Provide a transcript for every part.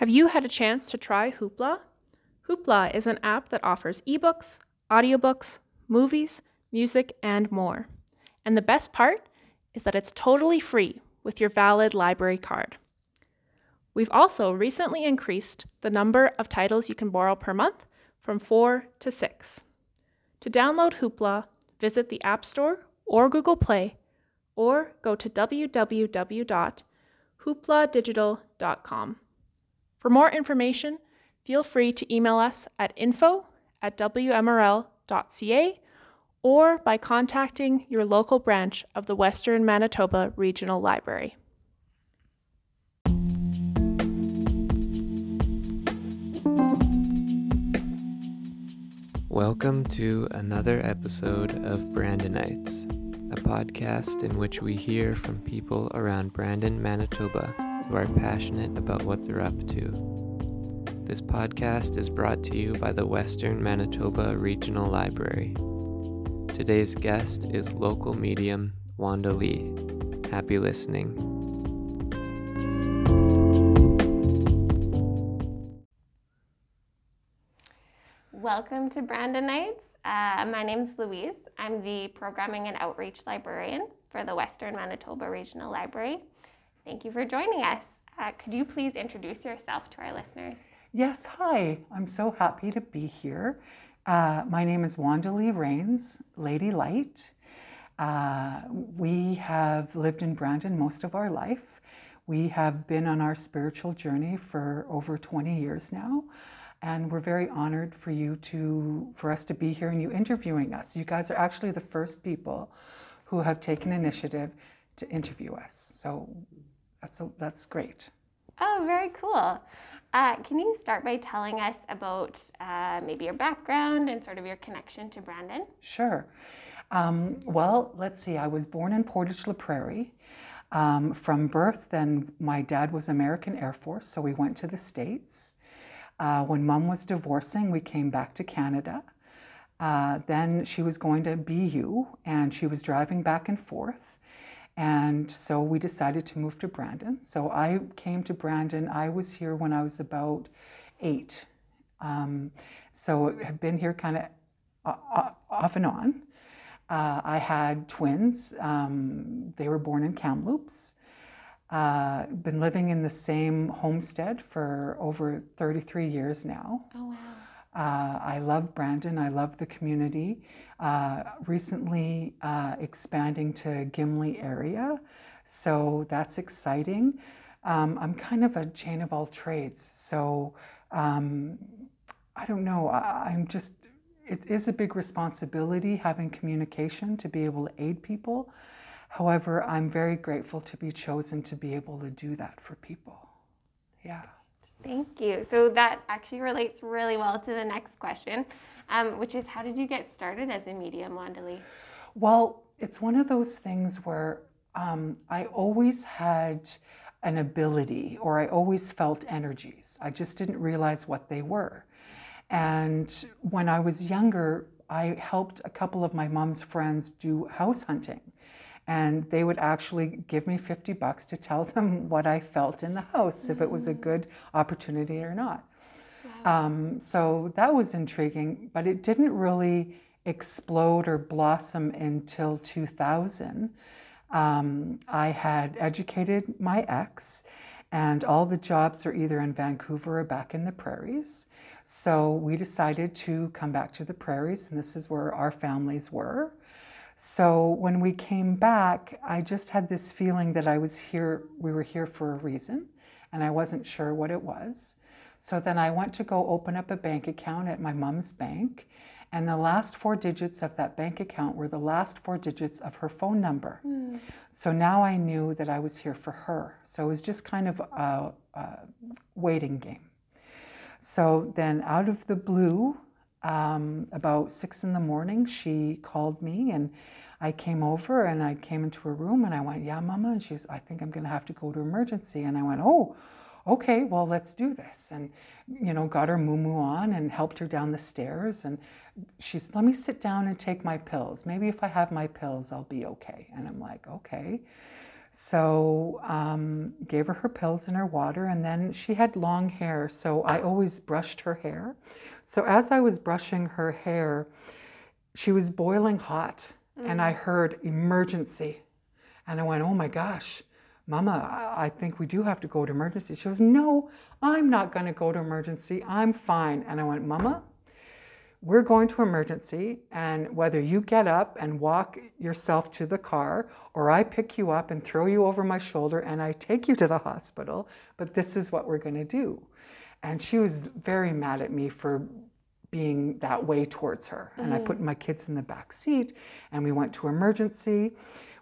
Have you had a chance to try Hoopla? Hoopla is an app that offers ebooks, audiobooks, movies, music, and more. And the best part is that it's totally free with your valid library card. We've also recently increased the number of titles you can borrow per month from four to six. To download Hoopla, visit the App Store or Google Play, or go to www.hoopladigital.com. For more information, feel free to email us at info at wmrl.ca or by contacting your local branch of the Western Manitoba Regional Library. Welcome to another episode of Brandonites, a podcast in which we hear from people around Brandon, Manitoba who are passionate about what they're up to. This podcast is brought to you by the Western Manitoba Regional Library. Today's guest is local medium Wanda Lee. Happy listening. Welcome to Brandonites. Uh, my name is Louise. I'm the Programming and Outreach Librarian for the Western Manitoba Regional Library. Thank you for joining us. Uh, could you please introduce yourself to our listeners? Yes, hi. I'm so happy to be here. Uh, my name is Wanda Lee Rains, Lady Light. Uh, we have lived in Brandon most of our life. We have been on our spiritual journey for over 20 years now and we're very honored for you to for us to be here and you interviewing us you guys are actually the first people who have taken initiative to interview us so that's a, that's great. Oh very cool. Uh, can you start by telling us about uh, maybe your background and sort of your connection to brandon? Sure. Um, well let's see. I was born in portage la prairie. Um, from birth then my dad was american air force so we went to the states. Uh, when mom was divorcing, we came back to Canada. Uh, then she was going to BU and she was driving back and forth. And so we decided to move to Brandon. So I came to Brandon. I was here when I was about eight. Um, so have been here kind of uh, off and on. Uh, I had twins. Um, they were born in Kamloops. Uh, been living in the same homestead for over 33 years now. Oh, wow. Uh, I love Brandon. I love the community. Uh, recently uh, expanding to Gimli area, so that's exciting. Um, I'm kind of a chain of all trades, so um, I don't know. I, I'm just, it is a big responsibility having communication to be able to aid people. However, I'm very grateful to be chosen to be able to do that for people. Yeah. Thank you. So that actually relates really well to the next question, um, which is how did you get started as a medium, Wanda Lee? Well, it's one of those things where um, I always had an ability or I always felt energies. I just didn't realize what they were. And when I was younger, I helped a couple of my mom's friends do house hunting and they would actually give me 50 bucks to tell them what I felt in the house, if it was a good opportunity or not. Um, so that was intriguing, but it didn't really explode or blossom until 2000. Um, I had educated my ex, and all the jobs are either in Vancouver or back in the prairies. So we decided to come back to the prairies, and this is where our families were. So when we came back, I just had this feeling that I was here, we were here for a reason, and I wasn't sure what it was. So then I went to go open up a bank account at my mom's bank, and the last four digits of that bank account were the last four digits of her phone number. Mm. So now I knew that I was here for her. So it was just kind of a, a waiting game. So then out of the blue, um, about six in the morning, she called me and I came over and I came into her room and I went, Yeah, Mama. And she's, I think I'm going to have to go to emergency. And I went, Oh, okay, well, let's do this. And, you know, got her moo on and helped her down the stairs. And she's, Let me sit down and take my pills. Maybe if I have my pills, I'll be okay. And I'm like, Okay. So um, gave her her pills and her water, and then she had long hair, so I always brushed her hair. So as I was brushing her hair, she was boiling hot, and I heard emergency, and I went, "Oh my gosh, Mama, I think we do have to go to emergency." She goes, "No, I'm not going to go to emergency. I'm fine." And I went, "Mama." we're going to emergency and whether you get up and walk yourself to the car or I pick you up and throw you over my shoulder and I take you to the hospital, but this is what we're going to do. And she was very mad at me for being that way towards her. And I mm-hmm. put my kids in the back seat and we went to emergency.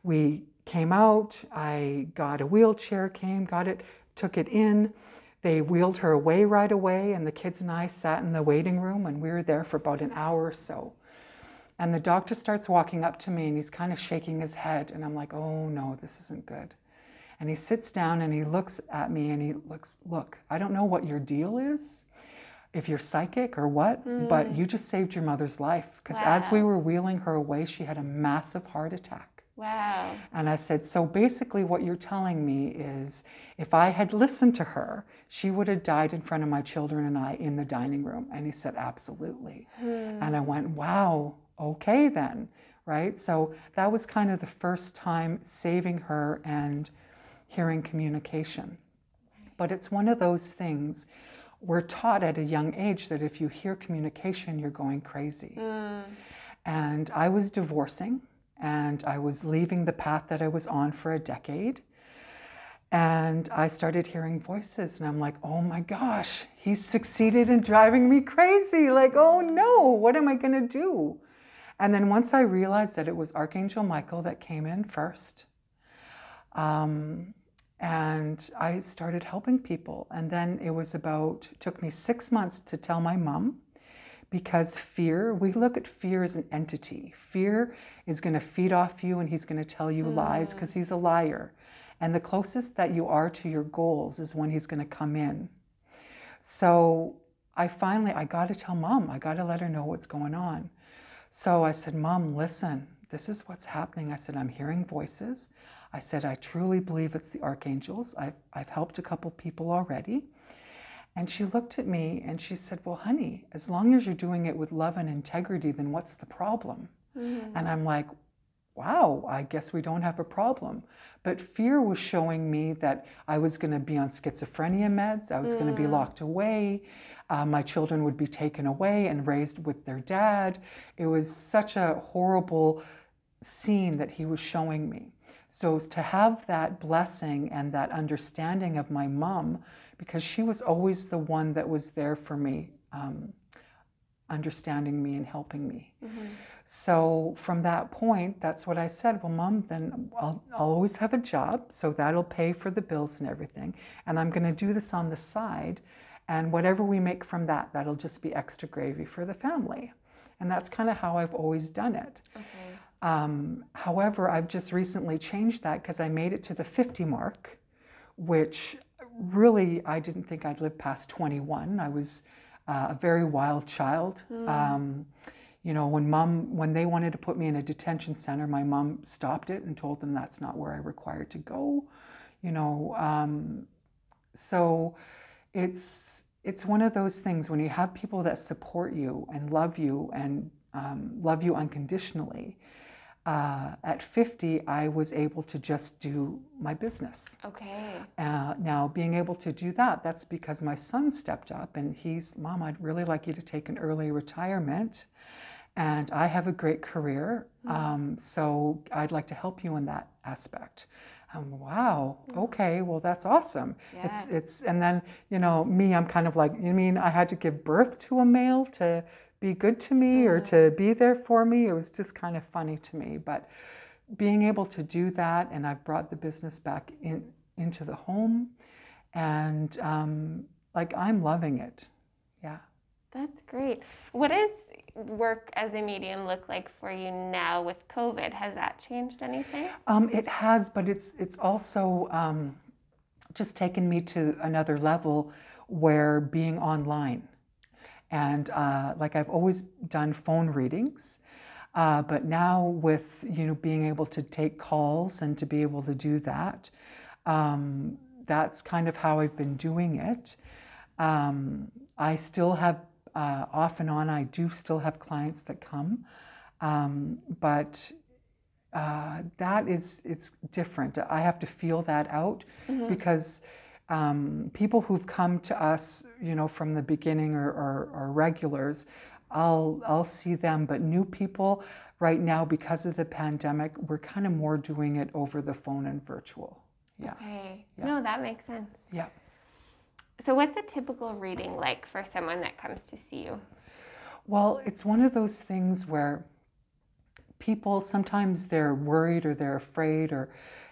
We came out, I got a wheelchair, came, got it, took it in. They wheeled her away right away, and the kids and I sat in the waiting room, and we were there for about an hour or so. And the doctor starts walking up to me, and he's kind of shaking his head, and I'm like, oh no, this isn't good. And he sits down and he looks at me and he looks, look, I don't know what your deal is, if you're psychic or what, but mm. you just saved your mother's life. Because as we were wheeling her away, she had a massive heart attack. Wow. And I said, So basically, what you're telling me is if I had listened to her, she would have died in front of my children and I in the dining room. And he said, Absolutely. Hmm. And I went, Wow, okay then. Right. So that was kind of the first time saving her and hearing communication. But it's one of those things we're taught at a young age that if you hear communication, you're going crazy. Hmm. And I was divorcing and I was leaving the path that I was on for a decade. And I started hearing voices, and I'm like, oh my gosh, he succeeded in driving me crazy. Like, oh no, what am I going to do? And then once I realized that it was Archangel Michael that came in first, um, and I started helping people. And then it was about, took me six months to tell my mom because fear, we look at fear as an entity. Fear is going to feed off you and he's going to tell you lies hmm. because he's a liar. And the closest that you are to your goals is when he's going to come in. So I finally, I got to tell mom, I got to let her know what's going on. So I said, Mom, listen, this is what's happening. I said, I'm hearing voices. I said, I truly believe it's the archangels. I've, I've helped a couple people already. And she looked at me and she said, Well, honey, as long as you're doing it with love and integrity, then what's the problem? And I'm like, Wow, I guess we don't have a problem. But fear was showing me that I was going to be on schizophrenia meds, I was going to be locked away, uh, my children would be taken away and raised with their dad. It was such a horrible scene that he was showing me. So to have that blessing and that understanding of my mom, because she was always the one that was there for me, um, understanding me and helping me. So from that point, that's what I said. Well, mom, then I'll, I'll always have a job, so that'll pay for the bills and everything. And I'm going to do this on the side, and whatever we make from that, that'll just be extra gravy for the family. And that's kind of how I've always done it. Okay. Um, however, I've just recently changed that because I made it to the 50 mark, which really I didn't think I'd live past 21. I was uh, a very wild child. Um, you know, when mom, when they wanted to put me in a detention center, my mom stopped it and told them that's not where I required to go. You know, um, so it's it's one of those things when you have people that support you and love you and um, love you unconditionally. Uh, at 50, I was able to just do my business. Okay. Uh, now, being able to do that, that's because my son stepped up and he's, Mom, I'd really like you to take an early retirement. And I have a great career, um, so I'd like to help you in that aspect. Um, wow, okay, well, that's awesome. It's, Yeah. it's, and then, you know, me, I'm kind of like, you mean I had to give birth to a male to be good to me or to be there for me? It was just kind of funny to me. But being able to do that, and I've brought the business back in, into the home, and um, like I'm loving it. Yeah. That's great. What does work as a medium look like for you now with COVID? Has that changed anything? Um, it has, but it's it's also um, just taken me to another level where being online, and uh, like I've always done phone readings. Uh, but now with you know being able to take calls and to be able to do that, um, that's kind of how I've been doing it. Um, I still have uh, off and on. I do still have clients that come, um, but uh, that is it's different. I have to feel that out because um, people who've come to us, you know, from the beginning or, or, or regulars, I'll I'll see them. But new people, right now, because of the pandemic, we're kind of more doing it over the phone and virtual. Yeah, Okay. Yeah. No, that makes sense. yeah. So, what's a typical reading like for someone that comes to see you? Well, it's one of those things where people sometimes they're worried or they're afraid or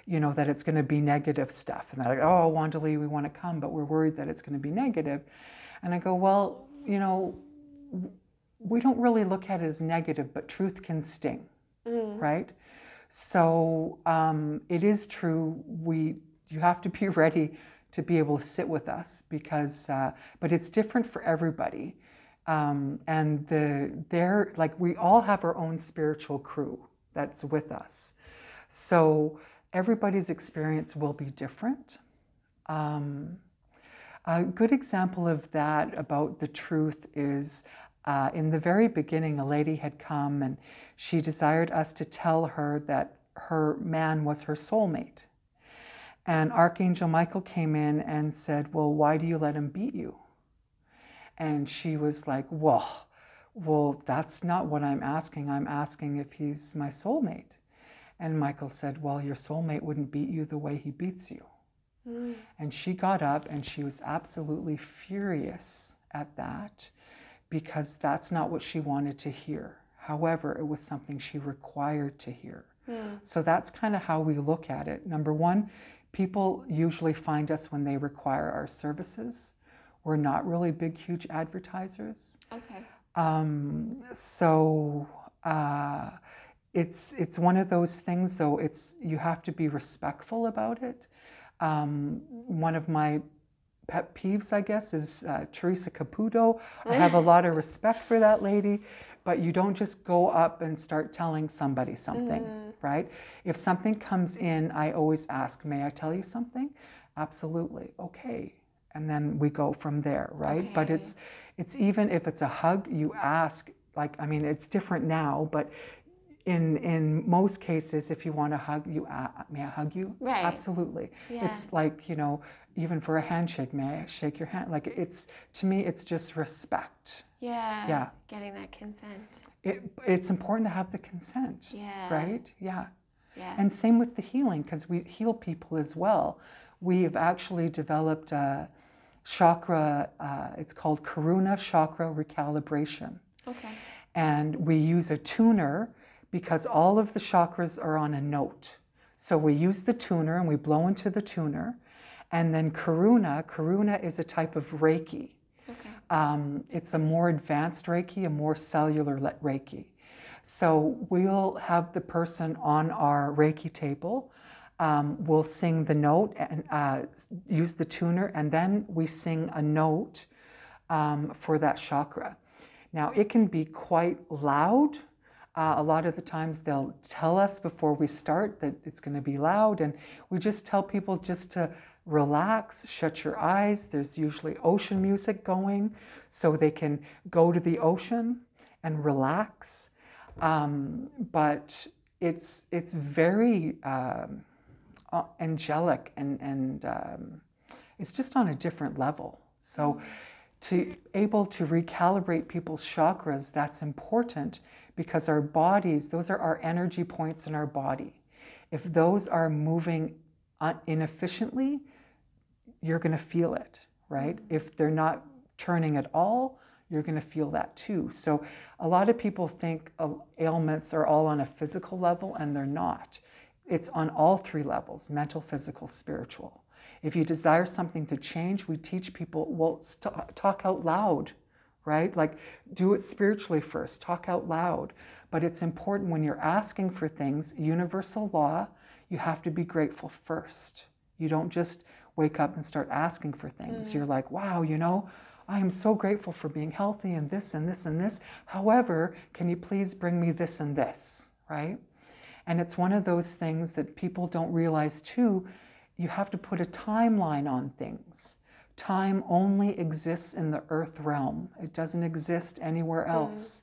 you know that it's going to be negative stuff. And they're like oh Wanda Lee we want to come but we're worried that it's going to be negative. and i go well you know we don't really look at it as negative but truth can sting right? So um, it is true we you have to be ready to be able to sit with us because uh, but it's different for everybody. Um, and the they're like we all have our own spiritual crew that's with us. So everybody's experience will be different um, a good example of that about the truth is uh, in the very beginning, a lady had come and she desired us to tell her that her man was her soulmate. And Archangel Michael came in and said, Well, why do you let him beat you? And she was like, Well, well, that's not what I'm asking. I'm asking if he's my soulmate. And Michael said, Well, your soulmate wouldn't beat you the way he beats you. And she got up and she was absolutely furious at that because that's not what she wanted to hear. However, it was something she required to hear. So that's kind of how we look at it. Number one, people usually find us when they require our services. We're not really big, huge advertisers. Okay. Um, so uh, it's it's one of those things, though. It's you have to be respectful about it. Um, one of my pet peeves, I guess, is uh, Teresa Caputo. I have a lot of respect for that lady, but you don't just go up and start telling somebody something, right? If something comes in, I always ask, "May I tell you something?" Absolutely. Okay. And then we go from there, right? But it's it's even if it's a hug, you ask like I mean, it's different now, but in in most cases, if you want to hug, you a may I hug you? Right. Absolutely. Yeah. It's like you know, even for a handshake, may I shake your hand? Like it's to me, it's just respect. Yeah. Yeah. Getting that consent. It, it's important to have the consent, Yeah. right? Yeah. Yeah. And same with the healing, because we heal people as well. We have actually developed a chakra, uh, it's called Karuna Chakra Recalibration. okay. And we use a tuner because all of the chakras are on a note. So we use the tuner and we blow into the tuner. And then Karuna, Karuna is a type of Reiki. Okay. Um, it's a more advanced Reiki, a more cellular Reiki. So we'll have the person on our Reiki table. Um, we'll sing the note and uh, use the tuner, and then we sing a note um, for that chakra. Now, it can be quite loud. Uh, a lot of the times they'll tell us before we start that it's going to be loud, and we just tell people just to relax, shut your eyes. There's usually ocean music going, so they can go to the ocean and relax. Um, but it's it's very um, uh, angelic and and um, it's just on a different level. So to able to recalibrate people's chakras, that's important because our bodies, those are our energy points in our body. If those are moving inefficiently, you're going to feel it, right? If they're not turning at all, you're going to feel that too. So a lot of people think uh, ailments are all on a physical level, and they're not. It's on all three levels mental, physical, spiritual. If you desire something to change, we teach people, well, st- talk out loud, right? Like do it spiritually first, talk out loud. But it's important when you're asking for things, universal law, you have to be grateful first. You don't just wake up and start asking for things. Mm. You're like, wow, you know, I am so grateful for being healthy and this and this and this. However, can you please bring me this and this, right? And it's one of those things that people don't realize too. You have to put a timeline on things. Time only exists in the earth realm, it doesn't exist anywhere mm. else.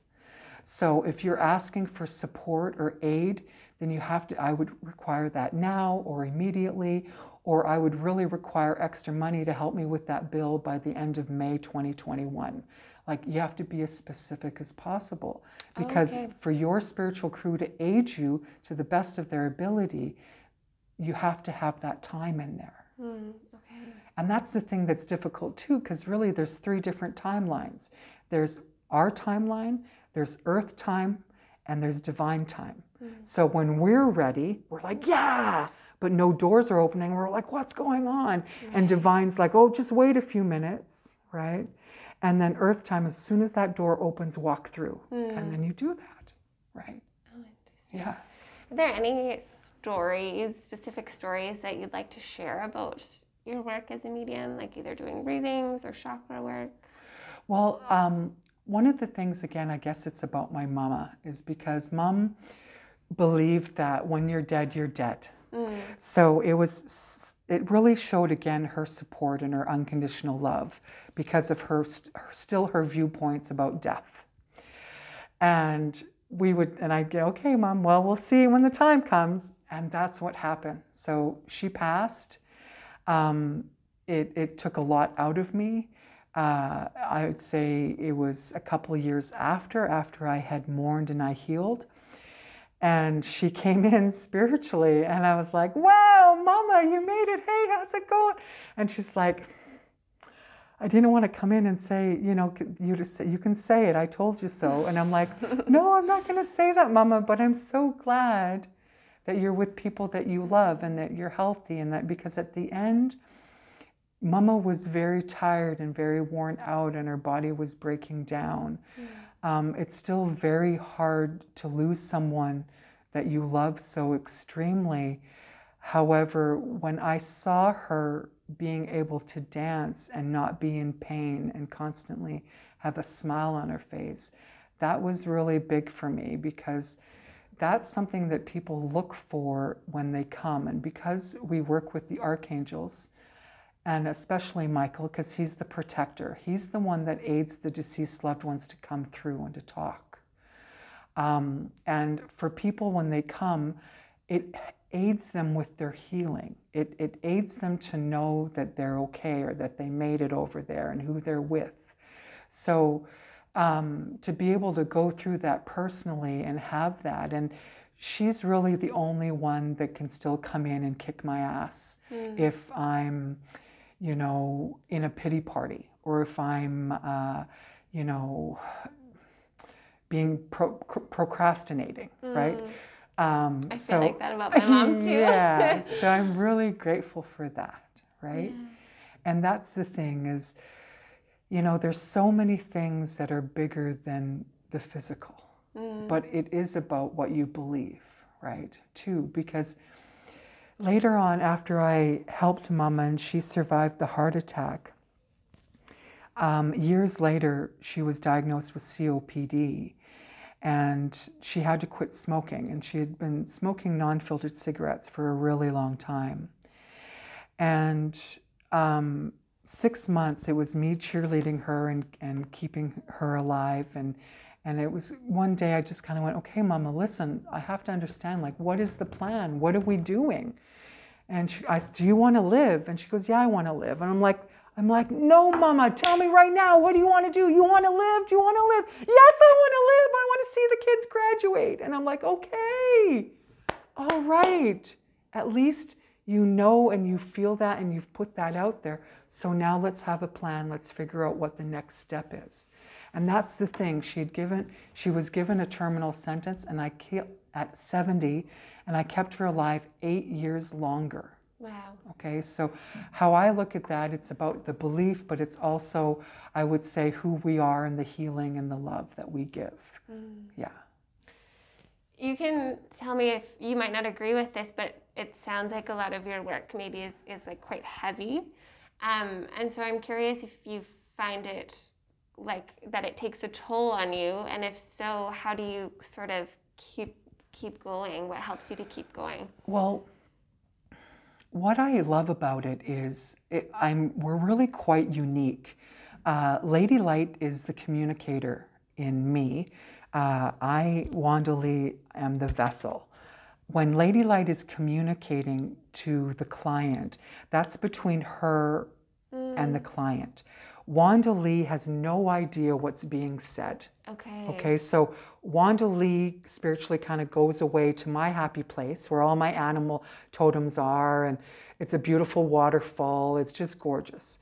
So if you're asking for support or aid, then you have to, I would require that now or immediately, or I would really require extra money to help me with that bill by the end of May 2021. Like you have to be as specific as possible because Okay. for your spiritual crew to aid you to the best of their ability, you have to have that time in there. Okay. And that's the thing that's difficult too, because really there's three different timelines. There's our timeline, there's earth time, and there's divine time. Mm. So when we're ready, we're like, yeah, but no doors are opening. We're like, what's going on? And divine's like, oh, just wait a few minutes, right? And then earth time, as soon as that door opens, walk through. And then mm. you do that, right? Oh. Yeah. Are there any stories, specific stories that you'd like to share about your work as a medium, like either doing readings or chakra work? Well, um, one of the things, again, I guess it's about my mama, is because mom believed that when you're dead, you're dead. So it was, it really showed again her support and her unconditional love because of her, st- her still her viewpoints about death. And we would, and I'd go, okay, mom, well, we'll see when the time comes. And that's what happened. So she passed. Um, it, it took a lot out of me. Uh, I would say it was a couple years after, after I had mourned and I healed. And she came in spiritually, and I was like, wow, mama, you made it. Hey, how's it going? And she's like, I didn't want to come in and say, you know, you just say, you can say it. I told you so. And I'm like, no, I'm not going to say that, Mama. But I'm so glad that you're with people that you love and that you're healthy, and that because at the end, Mama was very tired and very worn out, and her body was breaking down. Um, it's still very hard to lose someone that you love so extremely. However, when I saw her being able to dance and not be in pain and constantly have a smile on her face, that was really big for me because that's something that people look for when they come. And because we work with the archangels, and especially Michael, because he's the protector, he's the one that aids the deceased loved ones to come through and to talk. Um, and for people, when they come, it aids them with their healing. It, it aids them to know that they're okay or that they made it over there and who they're with. So um, to be able to go through that personally and have that, and she's really the only one that can still come in and kick my ass if I'm, you know, in a pity party or if I'm, uh, you know, being pro- procrastinating, right? Um, I feel like that about my mom too. yeah, so I'm really grateful for that, right? And that's the thing is, you know, there's so many things that are bigger than the physical, but it is about what you believe, right? Too, because later on, after I helped Mama and she survived the heart attack, um, years later, she was diagnosed with COPD and she had to quit smoking. And she had been smoking non filtered cigarettes for a really long time. And um, six months, it was me cheerleading her and, and keeping her alive. And, and it was one day I just kind of went, okay, Mama, listen, I have to understand, like, what is the plan? What are we doing? And she, I said, do you want to live? And she goes, yeah, I want to live. And I'm like, I'm like, no, Mama, tell me right now, what do you want to do? You want to live? Do you want to live? Yes, I want to live. I want to see the kids graduate. And I'm like, okay, all right. At least you know and you feel that and you've put that out there. So now let's have a plan. Let's figure out what the next step is. And that's the thing. She had given, she was given a terminal sentence, and I kept at 70, and I kept her alive eight years longer. Wow. Okay, so how I look at that, it's about the belief, but it's also, I would say, who we are and the healing and the love that we give. Mm. Yeah. You can tell me if you might not agree with this, but it sounds like a lot of your work maybe is, is like quite heavy. Um, and so I'm curious if you find it like that it takes a toll on you? And if so, how do you sort of keep keep going? What helps you to keep going? Well, what I love about it is it, I'm we're really quite unique. Uh, Lady Light is the communicator in me. Uh, I, Wanda Lee, am the vessel. When Lady Light is communicating to the client, that's between her and the client. Wanda Lee has no idea what's being said. Okay. Okay, so Wanda Lee spiritually kind of goes away to my happy place where all my animal totems are, and it's a beautiful waterfall. It's just gorgeous.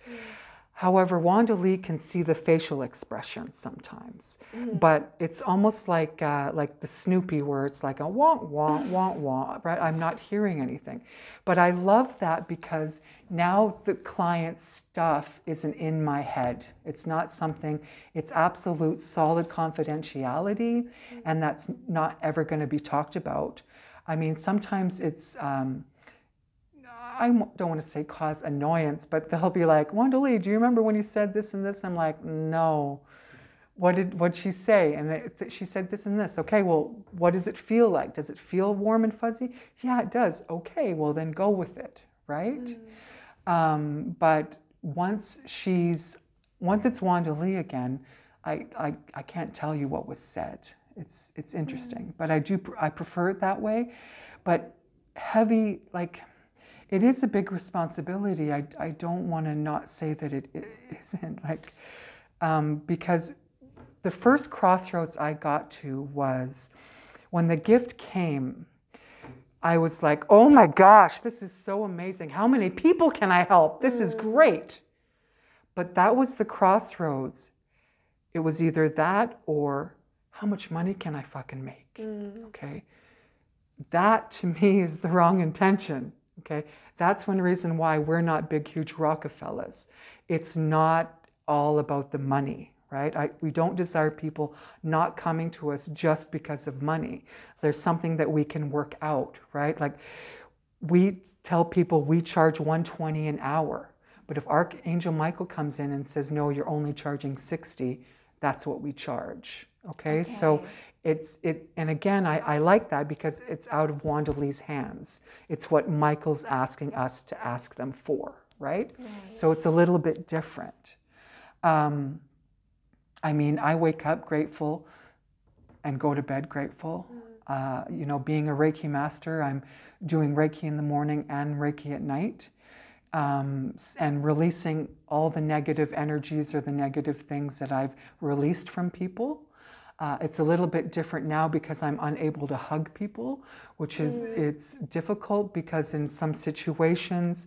However, Wanda Lee can see the facial expressions sometimes, but it's almost like uh, like the Snoopy, where it's like a wah wah wah wah. Right? I'm not hearing anything, but I love that because now the client's stuff isn't in my head. It's not something. It's absolute solid confidentiality, and that's not ever going to be talked about. I mean, sometimes it's. Um, I don't want to say cause annoyance, but they'll be like, Wanda Lee, do you remember when you said this and this? I'm like, no. What did what she say? And it's, she said this and this. Okay, well, what does it feel like? Does it feel warm and fuzzy? Yeah, it does. Okay, well then go with it, right? Um, but once she's once it's Wanda Lee again, I, I I can't tell you what was said. It's it's interesting, but I do I prefer it that way. But heavy like it is a big responsibility. I, I don't want to not say that it isn't like um, because the first crossroads I got to was when the gift came. I was like, oh my gosh, this is so amazing. How many people can I help? This is great. But that was the crossroads. It was either that or how much money can I fucking make? Okay. That to me is the wrong intention. Okay. That's one reason why we're not big, huge Rockefellers. It's not all about the money, right? I, we don't desire people not coming to us just because of money. There's something that we can work out, right? Like we tell people we charge 120 an hour. But if Archangel Michael comes in and says, no, you're only charging 60, that's what we charge. Okay, so Okay. It's it, and again, I, I like that because it's out of Wanda Lee's hands. It's what Michael's asking us to ask them for, right? So it's a little bit different. Um, I mean, I wake up grateful and go to bed grateful. Uh, you know, being a Reiki master, I'm doing Reiki in the morning and Reiki at night, um, and releasing all the negative energies or the negative things that I've released from people. Uh, it's a little bit different now because I'm unable to hug people, which is it's difficult because in some situations,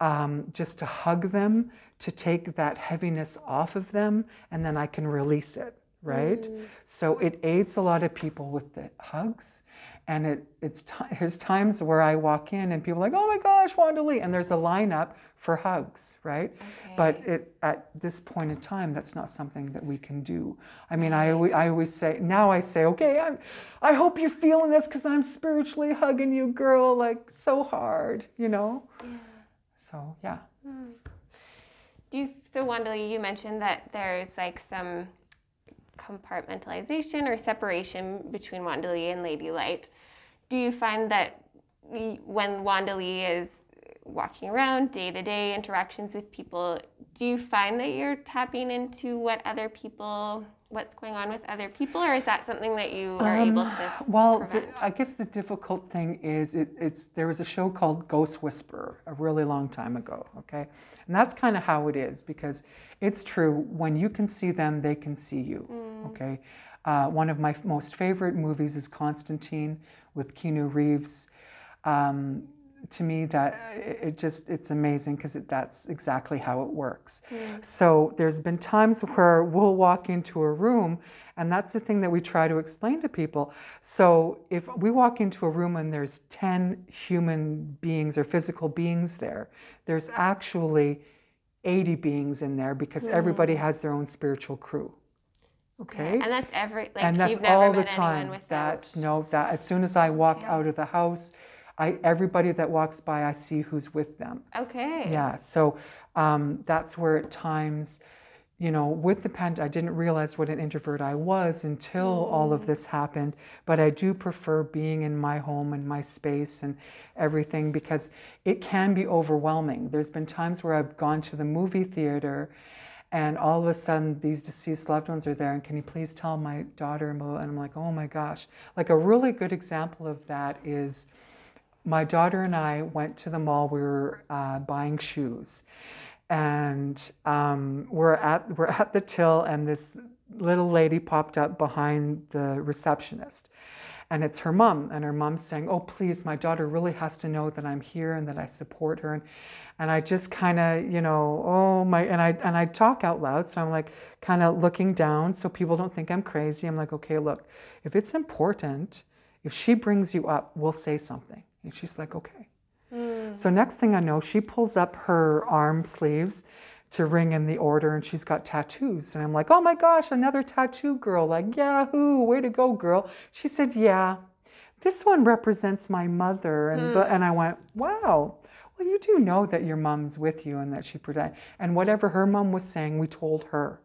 um, just to hug them, to take that heaviness off of them, and then I can release it, right? So it aids a lot of people with the hugs. And it, it's ti there's times where I walk in and people are like, oh my gosh, Wanda Lee. And there's a lineup for hugs, right? But it, at this point in time, that's not something that we can do. I mean, I, always, I always say, now I say, okay, I'm, I hope you're feeling this because I'm spiritually hugging you, girl, like so hard, you know? Yeah. So, yeah. Hmm. Do you, so Wanda, you mentioned that there's like some compartmentalization or separation between Wanda Lee and Lady Light. Do you find that when Wanda Lee is walking around day to day interactions with people, do you find that you're tapping into what other people, what's going on with other people, or is that something that you are able to Well, the. I guess the difficult thing is it, it's there was a show called Ghost Whisperer a really long time ago. Okay, and that's kind of how it is because it's true when you can see them, they can see you. Okay, uh, one of my most favorite movies is Constantine with Keanu Reeves. Um, to me, that it it just it's amazing because it, that's exactly how it works. Mm. So there's been times where we'll walk into a room, and that's the thing that we try to explain to people. So if we walk into a room and there's 10 human beings or physical beings there, there's actually 80 beings in there because mm. everybody has their own spiritual crew. Okay? And that's every like and that's you've never all the time. That's no that as soon as I walk out of the house, I everybody that walks by I see who's with them. okay. Yeah, so um, that's where at times you know, with the pand, I didn't realize what an introvert I was until all of this happened. But I do prefer being in my home and my space and everything because it can be overwhelming. There's been times where I've gone to the movie theater and all of a sudden these deceased loved ones are there and can you please tell my daughter and I'm like, oh my gosh. Like a really good example of that is my daughter and I went to the mall, we were uh, buying shoes and um, we're at we're at the till, and this little lady popped up behind the receptionist, and it's her mom, and her mom's saying, "Oh, please, my daughter really has to know that I'm here and that I support her." And, and I just kind of, you know, oh my, and I and I talk out loud, so I'm like kind of looking down so people don't think I'm crazy. I'm like, okay, look, if it's important, if she brings you up, we'll say something. And she's like, okay. So next thing I know, she pulls up her arm sleeves to ring in the order and she's got tattoos. And I'm like, oh my gosh, another tattoo girl. Like, yahoo, way to go, girl. She said, yeah, this one represents my mother. And, hmm. and I went, wow. Well, you do know that your mom's with you and that she protect. And whatever her mom was saying, we told her.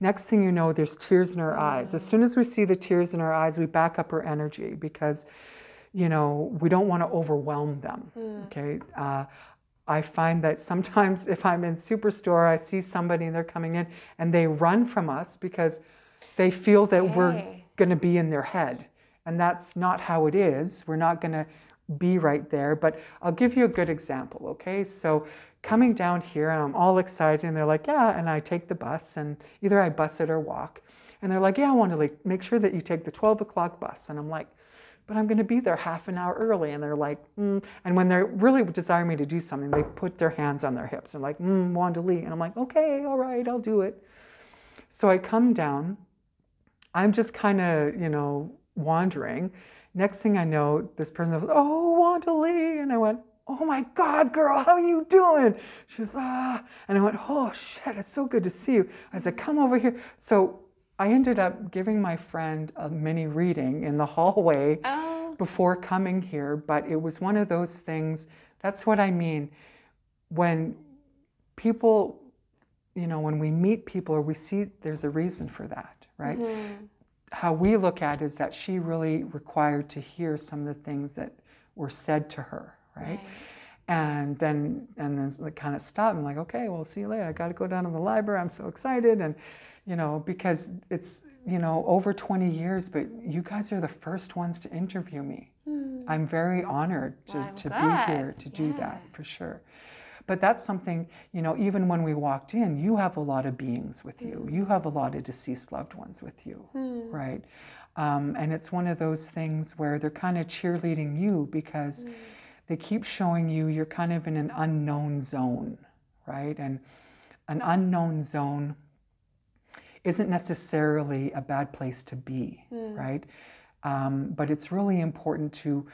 Next thing you know, there's tears in her eyes. As soon as we see the tears in her eyes, we back up her energy because you know, we don't want to overwhelm them. Mm. Okay. Uh, I find that sometimes if I'm in Superstore, I see somebody and they're coming in and they run from us because they feel that okay. we're going to be in their head. And that's not how it is. We're not going to be right there. But I'll give you a good example, okay? So coming down here and I'm all excited and they're like, yeah, and I take the bus and either I bus it or walk. And they're like, yeah, I want to like make sure that you take the 12 o'clock bus. And I'm like, but I'm going to be there half an hour early. And they're like, mm. and when they're really desire me to do something, they put their hands on their hips and like, mm, Wanda Lee. And I'm like, okay, all right, I'll do it. So I come down. I'm just kind of, you know, wandering. Next thing I know, this person goes, oh, Wanda Lee. And I went, oh my God, girl, how are you doing? She was, ah. And I went, oh, shit, it's so good to see you. I said, come over here. So I ended up giving my friend a mini reading in the hallway oh. before coming here, but it was one of those things. That's what I mean. When people, you know, when we meet people or we see, there's a reason for that, right? Mm-hmm. How we look at it is that she really required to hear some of the things that were said to her, right? right. And then, and then it kind of stopped. I'm like, okay, well, see you later. I got to go down to the library. I'm so excited. And, you know, because it's, you know, over 20 years, but you guys are the first ones to interview me. Mm. I'm very honored to, well, to be here to yeah. do that for sure. But that's something, you know, even when we walked in, you have a lot of beings with you. Mm. You have a lot of deceased loved ones with you, mm. right? Um, and it's one of those things where they're kind of cheerleading you because hmm. they keep showing you you're kind of in an unknown zone, right? And an unknown zone isn't necessarily a bad place to be, mm. right? Um, but it's really important to,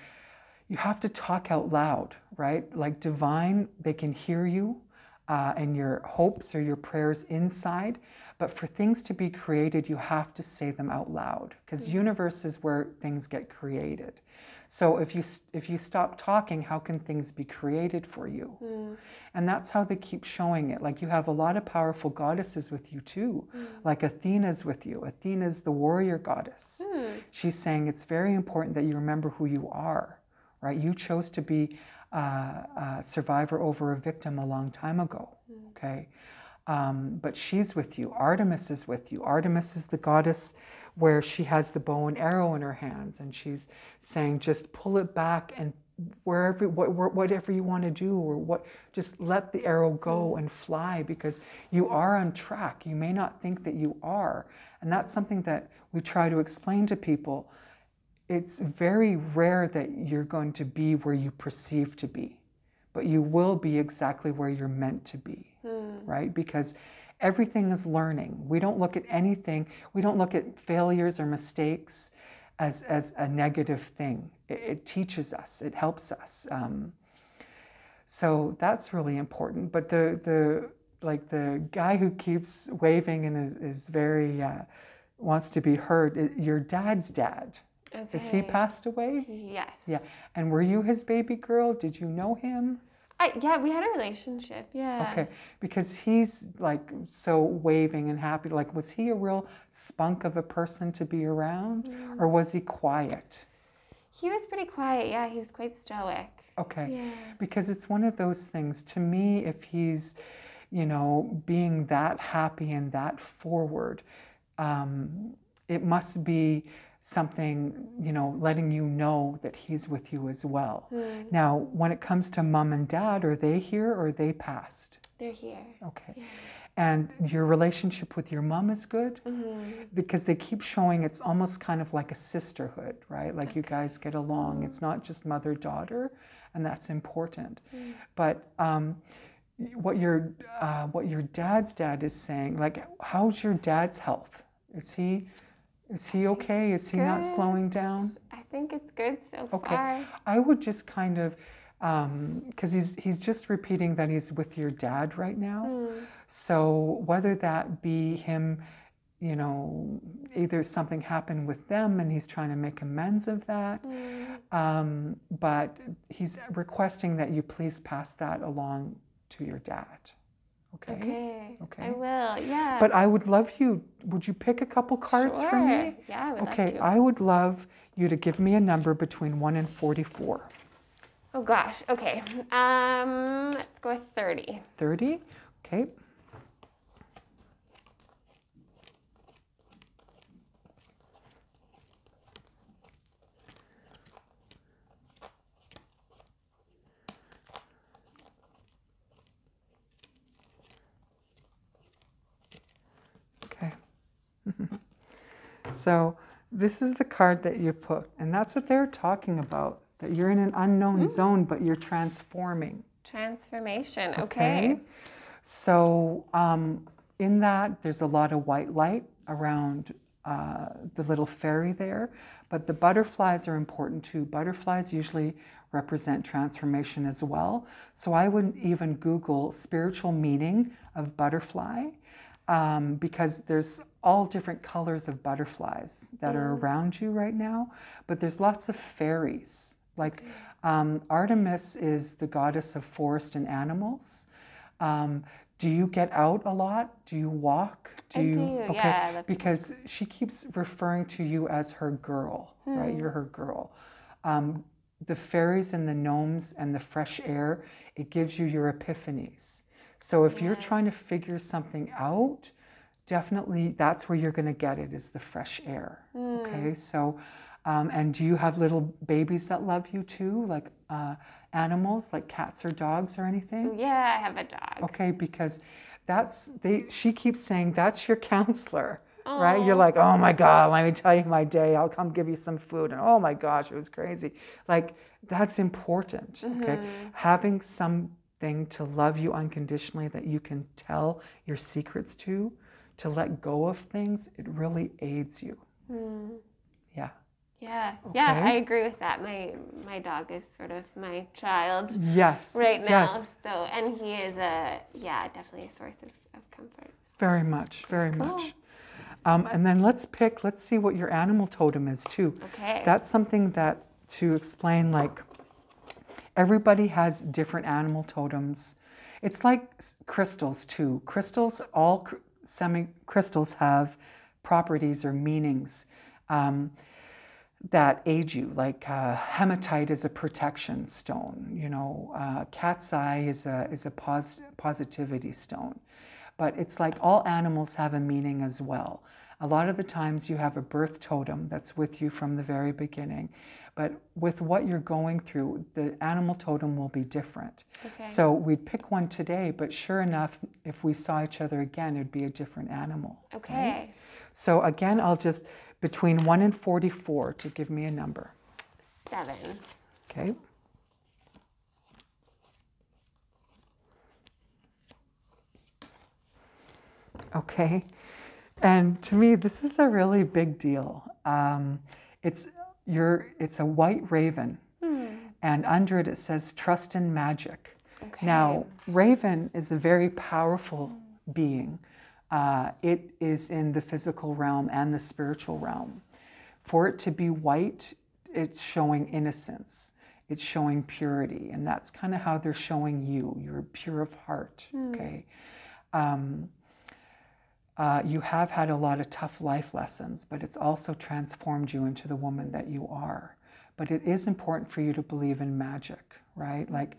you have to talk out loud, right? Like divine, they can hear you uh, and your hopes or your prayers inside. But for things to be created, you have to say them out loud because mm. universe is where things get created. So if you if you stop talking, how can things be created for you? Mm. And that's how they keep showing it. Like you have a lot of powerful goddesses with you too. Mm. Like Athena's with you. Athena's the warrior goddess. Mm. She's saying it's very important that you remember who you are, right? You chose to be uh, a survivor over a victim a long time ago, hmm. okay? Um, but she's with you. Artemis is with you. Artemis is the goddess where she has the bow and arrow in her hands and she's saying just pull it back and wherever whatever you want to do or what just let the arrow go mm. and fly because you are on track you may not think that you are and that's something that we try to explain to people it's very rare that you're going to be where you perceive to be but you will be exactly where you're meant to be mm. right because Everything is learning. We don't look at anything, we don't look at failures or mistakes as, as a negative thing. It, it teaches us, it helps us. Um, so that's really important. But the, the, like the guy who keeps waving and is, is very, uh, wants to be heard, your dad's dad. Okay. Is he passed away? Yes. Yeah. And were you his baby girl? Did you know him? I, yeah, we had a relationship. Yeah. Okay, because he's like so waving and happy. Like, was he a real spunk of a person to be around, or was he quiet? He was pretty quiet. Yeah, he was quite stoic. Okay, Yeah. because it's one of those things. To me, if he's, you know, being that happy and that forward, um, it must be something, you know, letting you know that he's with you as well. Hmm. Now, when it comes to mom and dad, are they here or are they passed? They're here. Okay. Yeah. And your relationship with your mom is good Mhm. because they keep showing it's almost kind of like a sisterhood, right? Like you guys get along. It's not just mother daughter, and that's important. Mm. But um, what your uh, what your dad's dad is saying, like, how's your dad's health? Is he is he okay? Is he not slowing down? I think it's good so Okay. far. I would just kind of because he's he's just repeating that he's with your dad right now. Mm. So whether that be him, you know, either something happened with them and he's trying to make amends of that, Mm. um, but he's requesting that you please pass that along to your dad. Okay. Okay. Okay. I will. Yeah. But I would love you. Would you pick a couple cards sure. for me? Yeah, I would Okay. I would love you to give me a number between one and forty-four. Oh gosh. Okay. Um, let's go with 30. 30. Okay. Okay. so this is the card that you put, and that's what they're talking about. That you're in an unknown zone, but you're transforming. Transformation. Okay. So um, in that, there's a lot of white light around uh, the little fairy there, but the butterflies are important too. Butterflies usually represent transformation as well. So I wouldn't even Google spiritual meaning of butterfly um, because there's all different colors of butterflies that are around you right now, but there's lots of fairies. Like um, Artemis is the goddess of forest and animals. Um, do you get out a lot? Do you walk? I you, do, yeah, love to Because she keeps referring to you as her girl, right? You're her girl. Um, the fairies and the gnomes and the fresh air, it gives you your epiphanies. So if you're trying to figure something out, definitely that's where you're going to get it is the fresh air. Okay, so um, and do you have little babies that love you too, like uh, animals, like cats or dogs or anything? Yeah, I have a dog. Okay, because that's they. She keeps saying that's your counselor, right? You're like, oh my god, let me tell you my day. I'll come give you some food, and oh my gosh, it was crazy. Like that's important. Okay, having something to love you unconditionally that you can tell your secrets to, to let go of things, it really aids you. Hmm. Yeah. Yeah. Yeah, I agree with that. My my dog is sort of my child Yes. right now. Yes. So, and he is a yeah, definitely a source of, of comfort. Very much. Very Cool. much. Um, and then let's pick. Let's see what your animal totem is too. Okay. That's something that to explain like everybody has different animal totems. It's like crystals too. Crystals, all crystals have properties or meanings um, that aid you. Like uh, hematite is a protection stone. You know, uh, cat's eye is a is a pos- positivity stone. But it's like all animals have a meaning as well. A lot of the times you have a birth totem that's with you from the very beginning. But with what you're going through, the animal totem will be different. Okay. So we'd pick one today, but sure enough, if we saw each other again, it'd be a different animal. okay. So again, I'll just between 1 and 44 to give me a number. Seven. Okay. Okay. And to me, this is a really big deal. Um, it's your, it's a white raven, and under it it says "Trust in Magic." Okay. Now, raven is a very powerful being. Uh, it is in the physical realm and the spiritual realm. For it to be white, it's showing innocence. it's showing purity. And that's kind of how they're showing you. You're pure of heart, okay? Um, uh, you have had a lot of tough life lessons, but it's also transformed you into the woman that you are. But it is important for you to believe in magic, right? Like,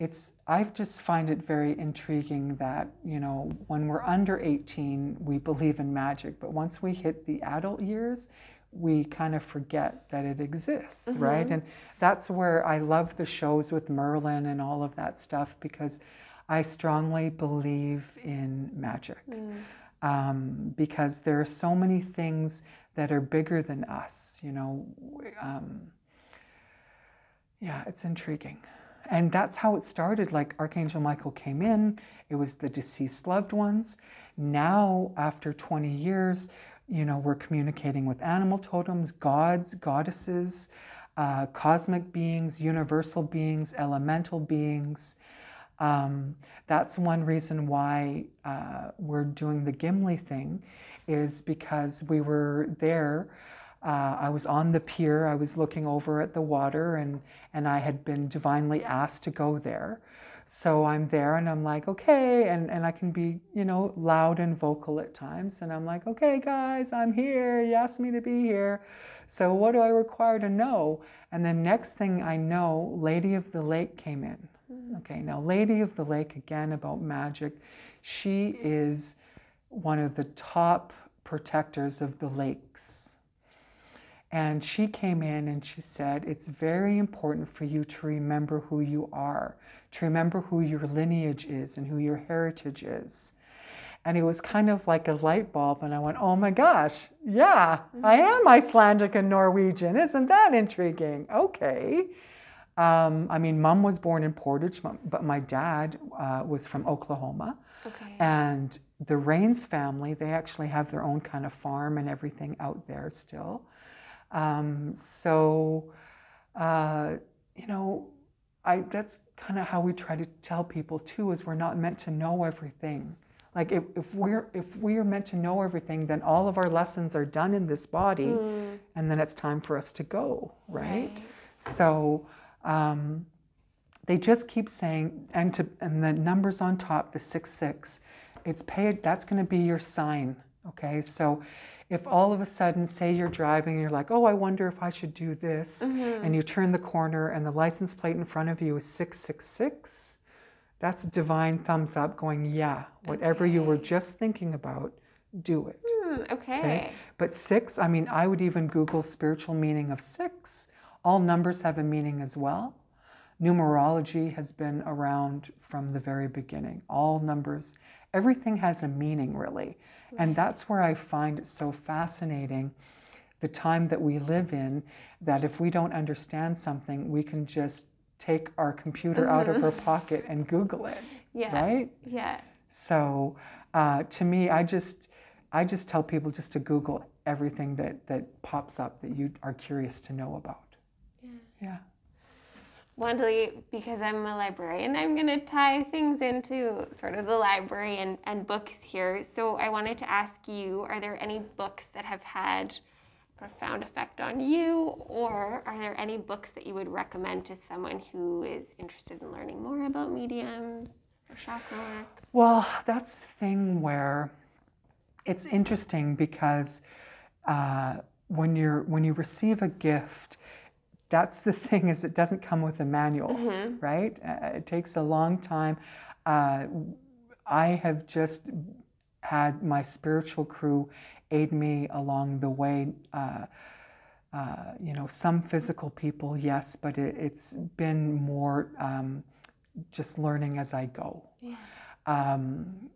it's I just find it very intriguing that you know when we're under 18 we believe in magic, but once we hit the adult years, we kind of forget that it exists, right? And that's where I love the shows with Merlin and all of that stuff because I strongly believe in magic um, because there are so many things that are bigger than us. You know, um, yeah, it's intriguing. And that's how it started. Like Archangel Michael came in, it was the deceased loved ones. Now, after 20 years, you know, we're communicating with animal totems, gods, goddesses, uh, cosmic beings, universal beings, elemental beings. Um, that's one reason why uh, we're doing the Gimli thing, is because we were there. Uh, I was on the pier. I was looking over at the water, and and I had been divinely asked to go there. So I'm there, and I'm like, okay, and and I can be, you know, loud and vocal at times, and I'm like, okay, guys, I'm here. You asked me to be here. So what do I require to know? And the next thing I know, Lady of the Lake came in. Okay, now Lady of the Lake, again about magic, she is one of the top protectors of the lakes. And she came in and she said, It's very important for you to remember who you are, to remember who your lineage is and who your heritage is. And it was kind of like a light bulb. And I went, Oh my gosh, yeah, I am Icelandic and Norwegian. Isn't that intriguing? Okay. Um, I mean, mom was born in Portage, but my dad uh, was from Oklahoma. Okay. And the Rains family, they actually have their own kind of farm and everything out there still. Um, so, uh, you know, I, that's kind of how we try to tell people too, is we're not meant to know everything. Like if, if we're if we are meant to know everything, then all of our lessons are done in this body, and then it's time for us to go, right? Right. So um, they just keep saying, and to and the numbers on top, the six six, it's paid. That's going to be your sign. Okay, so if all of a sudden, say you're driving and you're like, oh, I wonder if I should do this, and you turn the corner and the license plate in front of you is six six six, that's divine thumbs up, going, yeah, whatever you were just thinking about, do it. Hmm, okay. But six, I mean, I would even Google spiritual meaning of six. All numbers have a meaning as well. Numerology has been around from the very beginning. All numbers, everything has a meaning, really. And that's where I find it so fascinating the time that we live in that if we don't understand something, we can just take our computer out of our pocket and Google it, Yeah. right? Yeah. So uh, to me, I just I just tell people just to Google everything that that pops up that you are curious to know about. Yeah. Wanda Lee, because I'm a librarian, I'm going to tie things into sort of the library and, and books here. So I wanted to ask you are there any books that have had profound effect on you, or are there any books that you would recommend to someone who is interested in learning more about mediums or chakra work? Well, that's the thing where it's interesting because uh, when you're when you receive a gift, that's the thing is it doesn't come with a manual, right? Uh, it takes a long time. Uh, I have just had my spiritual crew aid me along the way. Uh, uh, you know, some physical people, yes, but it, it's been more um, just learning as I go. Yeah. Um,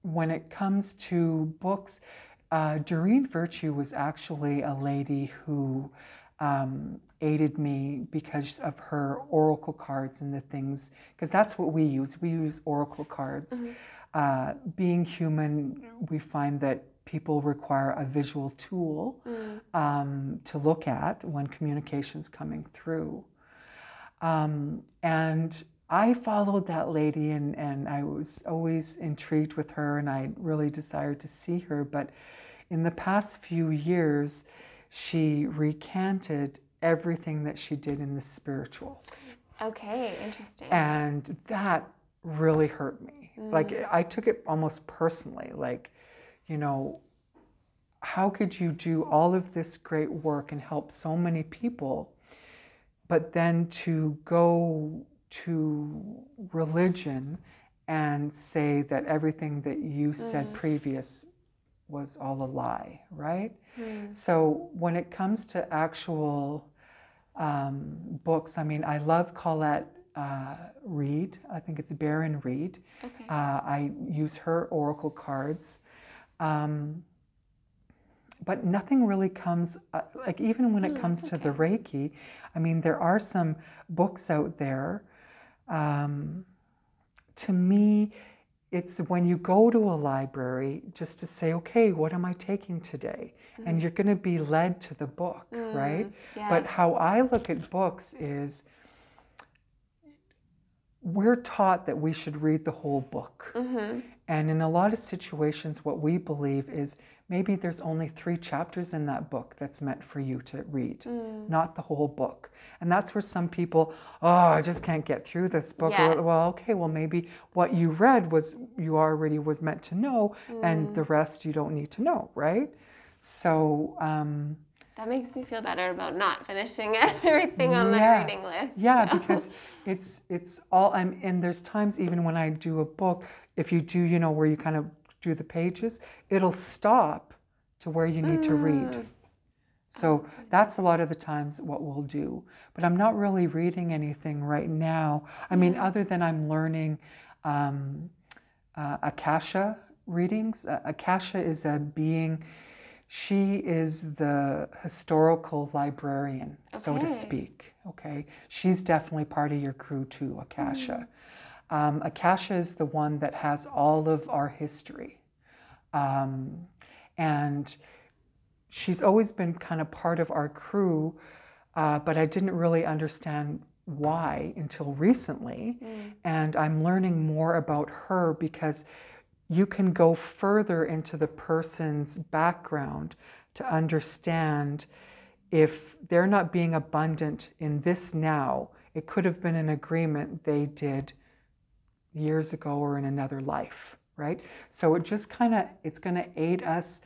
when it comes to books, uh, Doreen Virtue was actually a lady who um, aided me because of her oracle cards and the things, because that's what we use. We use oracle cards. Uh, being human, we find that people require a visual tool um, to look at when communication's coming through. Um, and I followed that lady, and, and I was always intrigued with her, and I really desired to see her. But in the past few years, she recanted everything that she did in the spiritual. Okay, interesting. And that really hurt me. Mm. Like I took it almost personally. Like, you know, how could you do all of this great work and help so many people, but then to go to religion and say that everything that you said mm. previous was all a lie, right? So when it comes to actual um, books, I mean, I love Colette uh, Reid. I think it's Baron Reid. okay. Uh, I use her oracle cards. Um, but nothing really comes, uh, like even when it Mm, comes that's to the Reiki, I mean, there are some books out there. Um, to me, it's when you go to a library just to say, okay, what am I taking today? And you're going to be led to the book, right? Mm, yeah. But how I look at books is we're taught that we should read the whole book. Mm-hmm. And in a lot of situations, what we believe is maybe there's only three chapters in that book that's meant for you to read, Mm. not the whole book. And that's where some people, oh, I just can't get through this book. Yeah. Or, well, okay, well, maybe what you read was you already was meant to know, Mm. and the rest you don't need to know, right? So, um, That makes me feel better about not finishing everything on my reading list. Yeah, so. because it's it's all I'm and there's times even when I do a book, if you do, you know, where you kind of do the pages, it'll stop to where you need to read. Mm. So that's a lot of the times what we'll do. But I'm not really reading anything right now. I mean, other than I'm learning um, uh, Akasha readings. Uh, Akasha is a being. She is the historical librarian, so to Okay. speak. Okay, she's definitely part of your crew too, Akasha. Um, Akasha is the one that has all of our history, um, and she's always been kind of part of our crew, uh, but I didn't really understand why until recently. And I'm learning more about her because you can go further into the person's background to understand if they're not being abundant in this now, it could have been an agreement they did years ago or in another life, right? So it just kind of it's going to aid us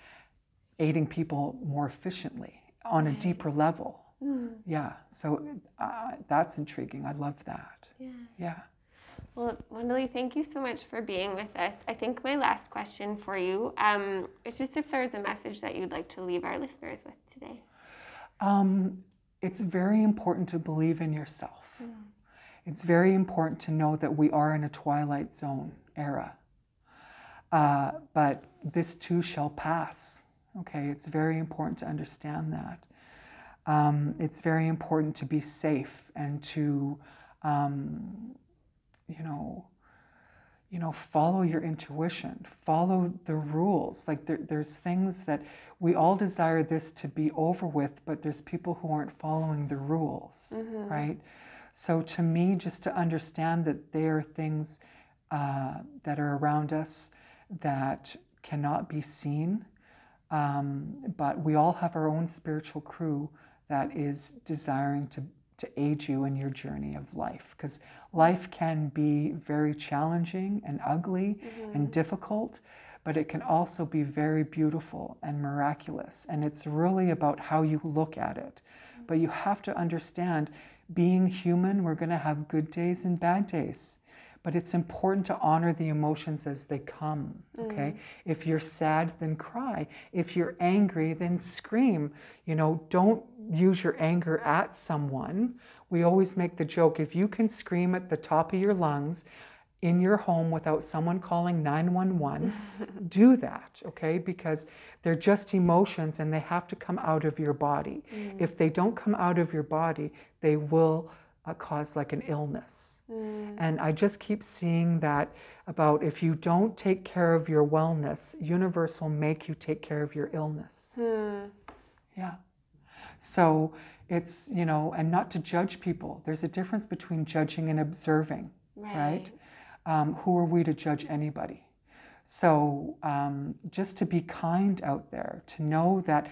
aiding people more efficiently on a deeper level. Yeah, so uh, that's intriguing. I love that. Yeah. Yeah. Well, Wanda Lee, thank you so much for being with us. I think my last question for you um, is just if there's a message that you'd like to leave our listeners with today. Um, it's very important to believe in yourself. It's very important to know that we are in a twilight zone era. Uh, but this too shall pass. Okay, it's very important to understand that. Um, it's very important to be safe and to, um, you know, you know, follow your intuition, follow the rules. Like there, there's things that we all desire this to be over with, but there's people who aren't following the rules, right? So to me, just to understand that there are things uh, that are around us that cannot be seen, um, but we all have our own spiritual crew that is desiring to, to aid you in your journey of life. Because life can be very challenging and ugly and difficult, but it can also be very beautiful and miraculous. And it's really about how you look at it. But you have to understand being human, we're going to have good days and bad days. But it's important to honor the emotions as they come. Okay. Mm. If you're sad, then cry. If you're angry, then scream. You know, don't use your anger at someone. We always make the joke if you can scream at the top of your lungs in your home without someone calling 911, do that, okay? Because they're just emotions and they have to come out of your body. Mm. If they don't come out of your body, they will uh, cause like an illness. And I just keep seeing that about if you don't take care of your wellness, universe will make you take care of your illness. Yeah. So it's, you know, and not to judge people. There's a difference between judging and observing, right? Um, who are we to judge anybody? So um, just to be kind out there, to know that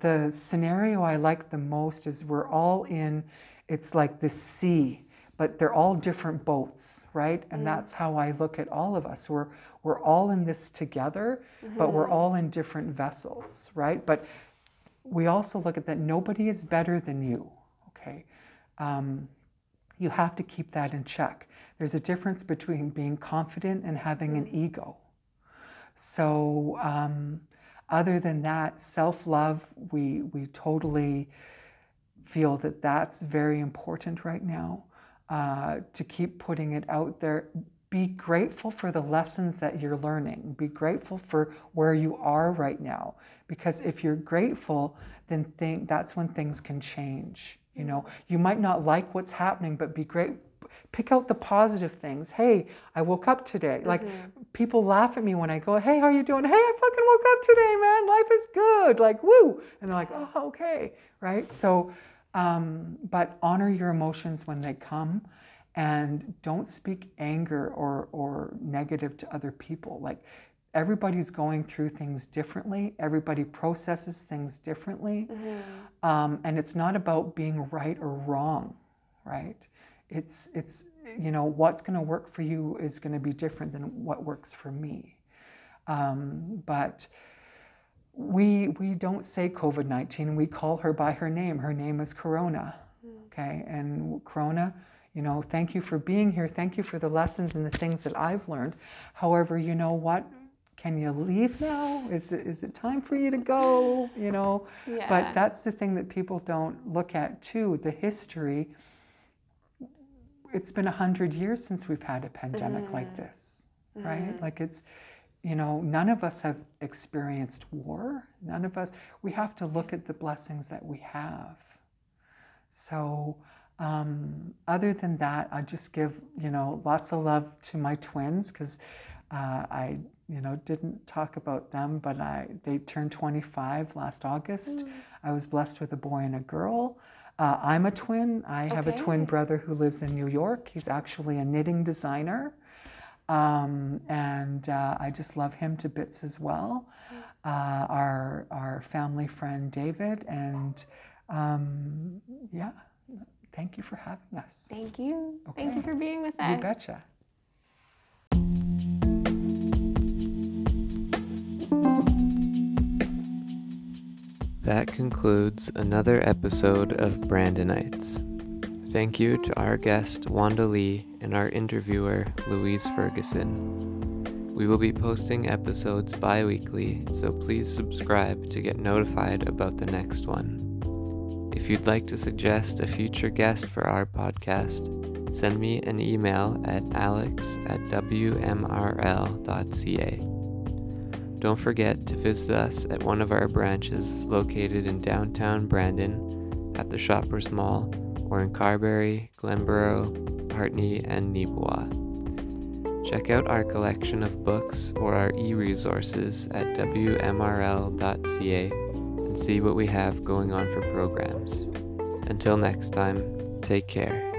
the scenario I like the most is we're all in, it's like the sea, but they're all different boats, right? And that's how I look at all of us. We're, we're all in this together, but we're all in different vessels, right? But we also look at that nobody is better than you, okay? Um, you have to keep that in check. There's a difference between being confident and having an ego. So, um, other than that, self love, we, we totally feel that that's very important right now uh, to keep putting it out there. Be grateful for the lessons that you're learning. Be grateful for where you are right now. Because if you're grateful, then think that's when things can change. You know, you might not like what's happening, but be great. Pick out the positive things. Hey, I woke up today. Like people laugh at me when I go, "Hey, how you doing?" "Hey, I fucking woke up today, man. Life is good." Like, woo! And they're like, "Oh, okay." Right? So, um, but honor your emotions when they come, and don't speak anger or or negative to other people. Like, everybody's going through things differently. Everybody processes things differently, um, and it's not about being right or wrong, right? It's it's you know what's going to work for you is going to be different than what works for me. Um, but we we don't say COVID nineteen. We call her by her name. Her name is Corona. Okay, and Corona. You know, thank you for being here. Thank you for the lessons and the things that I've learned. However, you know what? Can you leave now? Is it, is it time for you to go? You know, Yeah. but that's the thing that people don't look at too. The history. It's been a hundred years since we've had a pandemic like this, right? Like it's, you know, none of us have experienced war. None of us. We have to look at the blessings that we have. So, um, other than that, I just give you know lots of love to my twins because uh, I you know didn't talk about them, but I they turned 25 last August. I was blessed with a boy and a girl. Uh, I'm a twin. I have a twin brother who lives in New York. He's actually a knitting designer. Um, and uh, I just love him to bits as well. Uh, our our family friend David, and um, yeah, thank you for having us. Thank you. Thank you for being with You us. betcha. That concludes another episode of Brandonites. Thank you to our guest Wanda Lee and our interviewer Louise Ferguson. We will be posting episodes bi weekly, so please subscribe to get notified about the next one. If you'd like to suggest a future guest for our podcast, send me an email at alex at wmrl.ca. Don't forget to visit us at one of our branches located in downtown Brandon, at the Shoppers Mall, or in Carberry, Glenborough, Hartney, and Neepawa. Check out our collection of books or our e resources at wmrl.ca and see what we have going on for programs. Until next time, take care.